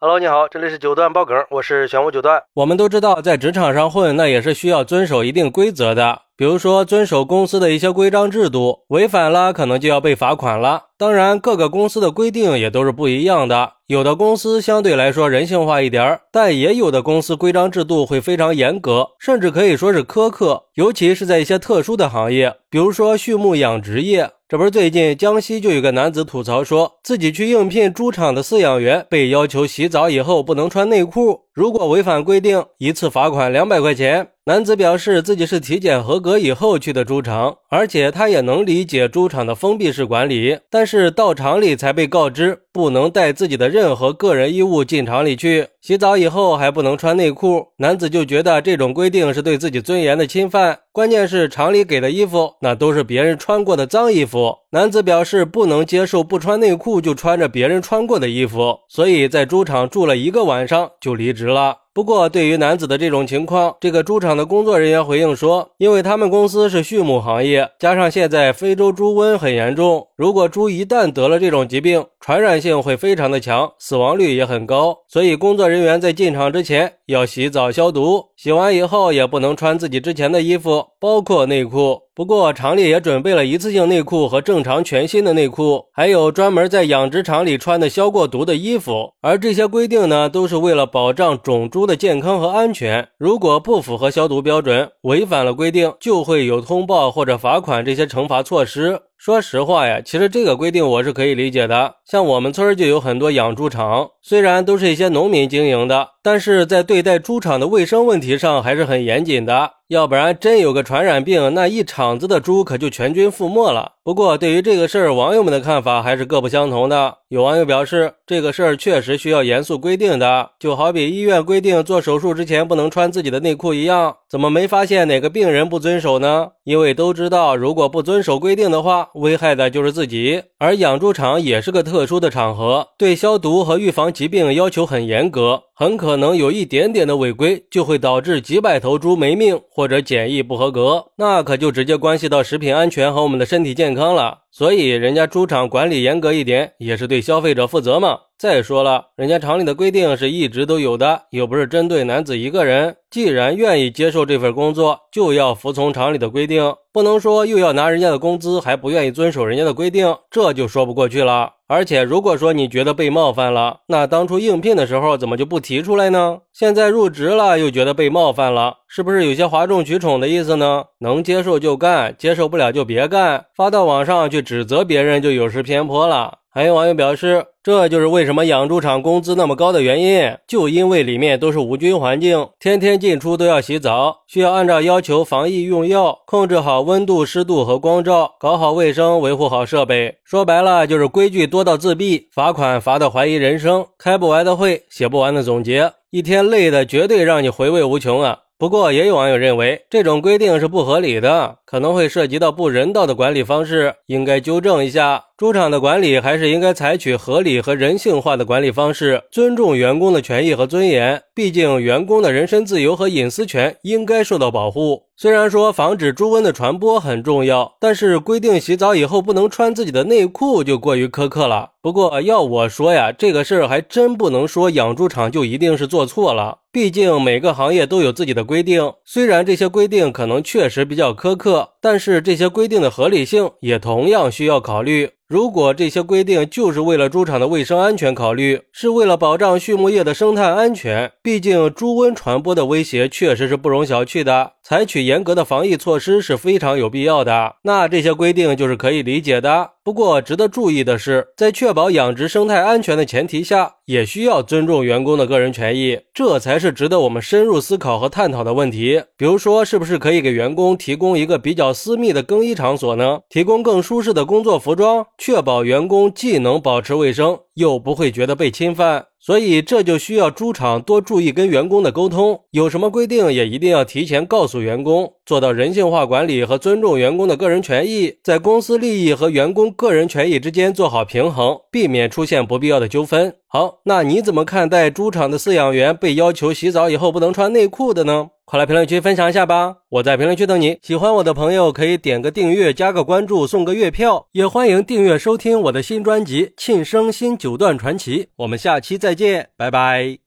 Hello，你好，这里是九段爆梗，我是玄武九段。我们都知道，在职场上混，那也是需要遵守一定规则的，比如说遵守公司的一些规章制度，违反了可能就要被罚款了。当然，各个公司的规定也都是不一样的，有的公司相对来说人性化一点儿，但也有的公司规章制度会非常严格，甚至可以说是苛刻，尤其是在一些特殊的行业，比如说畜牧养殖业。这不是最近江西就有个男子吐槽说，自己去应聘猪场的饲养员，被要求洗澡以后不能穿内裤，如果违反规定，一次罚款两百块钱。男子表示自己是体检合格以后去的猪场，而且他也能理解猪场的封闭式管理，但是到厂里才被告知。不能带自己的任何个人衣物进厂里去，洗澡以后还不能穿内裤。男子就觉得这种规定是对自己尊严的侵犯，关键是厂里给的衣服那都是别人穿过的脏衣服。男子表示不能接受不穿内裤就穿着别人穿过的衣服，所以在猪场住了一个晚上就离职了。不过，对于男子的这种情况，这个猪场的工作人员回应说，因为他们公司是畜牧行业，加上现在非洲猪瘟很严重，如果猪一旦得了这种疾病，传染性性会非常的强，死亡率也很高，所以工作人员在进场之前要洗澡消毒，洗完以后也不能穿自己之前的衣服，包括内裤。不过，厂里也准备了一次性内裤和正常全新的内裤，还有专门在养殖场里穿的消过毒的衣服。而这些规定呢，都是为了保障种猪的健康和安全。如果不符合消毒标准，违反了规定，就会有通报或者罚款这些惩罚措施。说实话呀，其实这个规定我是可以理解的。像我们村就有很多养猪场，虽然都是一些农民经营的，但是在对待猪场的卫生问题上还是很严谨的。要不然真有个传染病，那一场子的猪可就全军覆没了。不过对于这个事儿，网友们的看法还是各不相同的。有网友表示，这个事儿确实需要严肃规定的，就好比医院规定做手术之前不能穿自己的内裤一样，怎么没发现哪个病人不遵守呢？因为都知道，如果不遵守规定的话，危害的就是自己。而养猪场也是个特殊的场合，对消毒和预防疾病要求很严格，很可能有一点点的违规，就会导致几百头猪没命或者检疫不合格，那可就直接关系到食品安全和我们的身体健康了。所以，人家猪场管理严格一点，也是对消费者负责嘛。再说了，人家厂里的规定是一直都有的，又不是针对男子一个人。既然愿意接受这份工作，就要服从厂里的规定，不能说又要拿人家的工资，还不愿意遵守人家的规定，这就说不过去了。而且，如果说你觉得被冒犯了，那当初应聘的时候怎么就不提出来呢？现在入职了又觉得被冒犯了，是不是有些哗众取宠的意思呢？能接受就干，接受不了就别干，发到网上去指责别人就有失偏颇了。还有网友表示，这就是为什么养猪场工资那么高的原因，就因为里面都是无菌环境，天天进出都要洗澡，需要按照要求防疫用药，控制好温度、湿度和光照，搞好卫生，维护好设备。说白了就是规矩多到自闭，罚款罚到怀疑人生，开不完的会，写不完的总结，一天累的绝对让你回味无穷啊！不过，也有网友认为这种规定是不合理的，可能会涉及到不人道的管理方式，应该纠正一下。猪场的管理还是应该采取合理和人性化的管理方式，尊重员工的权益和尊严。毕竟，员工的人身自由和隐私权应该受到保护。虽然说防止猪瘟的传播很重要，但是规定洗澡以后不能穿自己的内裤就过于苛刻了。不过，要我说呀，这个事儿还真不能说养猪场就一定是做错了。毕竟每个行业都有自己的规定，虽然这些规定可能确实比较苛刻，但是这些规定的合理性也同样需要考虑。如果这些规定就是为了猪场的卫生安全考虑，是为了保障畜牧业的生态安全，毕竟猪瘟传播的威胁确实是不容小觑的，采取严格的防疫措施是非常有必要的。那这些规定就是可以理解的。不过，值得注意的是，在确保养殖生态安全的前提下，也需要尊重员工的个人权益，这才是值得我们深入思考和探讨的问题。比如说，是不是可以给员工提供一个比较私密的更衣场所呢？提供更舒适的工作服装，确保员工既能保持卫生，又不会觉得被侵犯。所以这就需要猪场多注意跟员工的沟通，有什么规定也一定要提前告诉员工，做到人性化管理和尊重员工的个人权益，在公司利益和员工个人权益之间做好平衡，避免出现不必要的纠纷。好，那你怎么看待猪场的饲养员被要求洗澡以后不能穿内裤的呢？快来评论区分享一下吧！我在评论区等你。喜欢我的朋友可以点个订阅、加个关注、送个月票，也欢迎订阅收听我的新专辑《庆生新九段传奇》。我们下期再见，拜拜。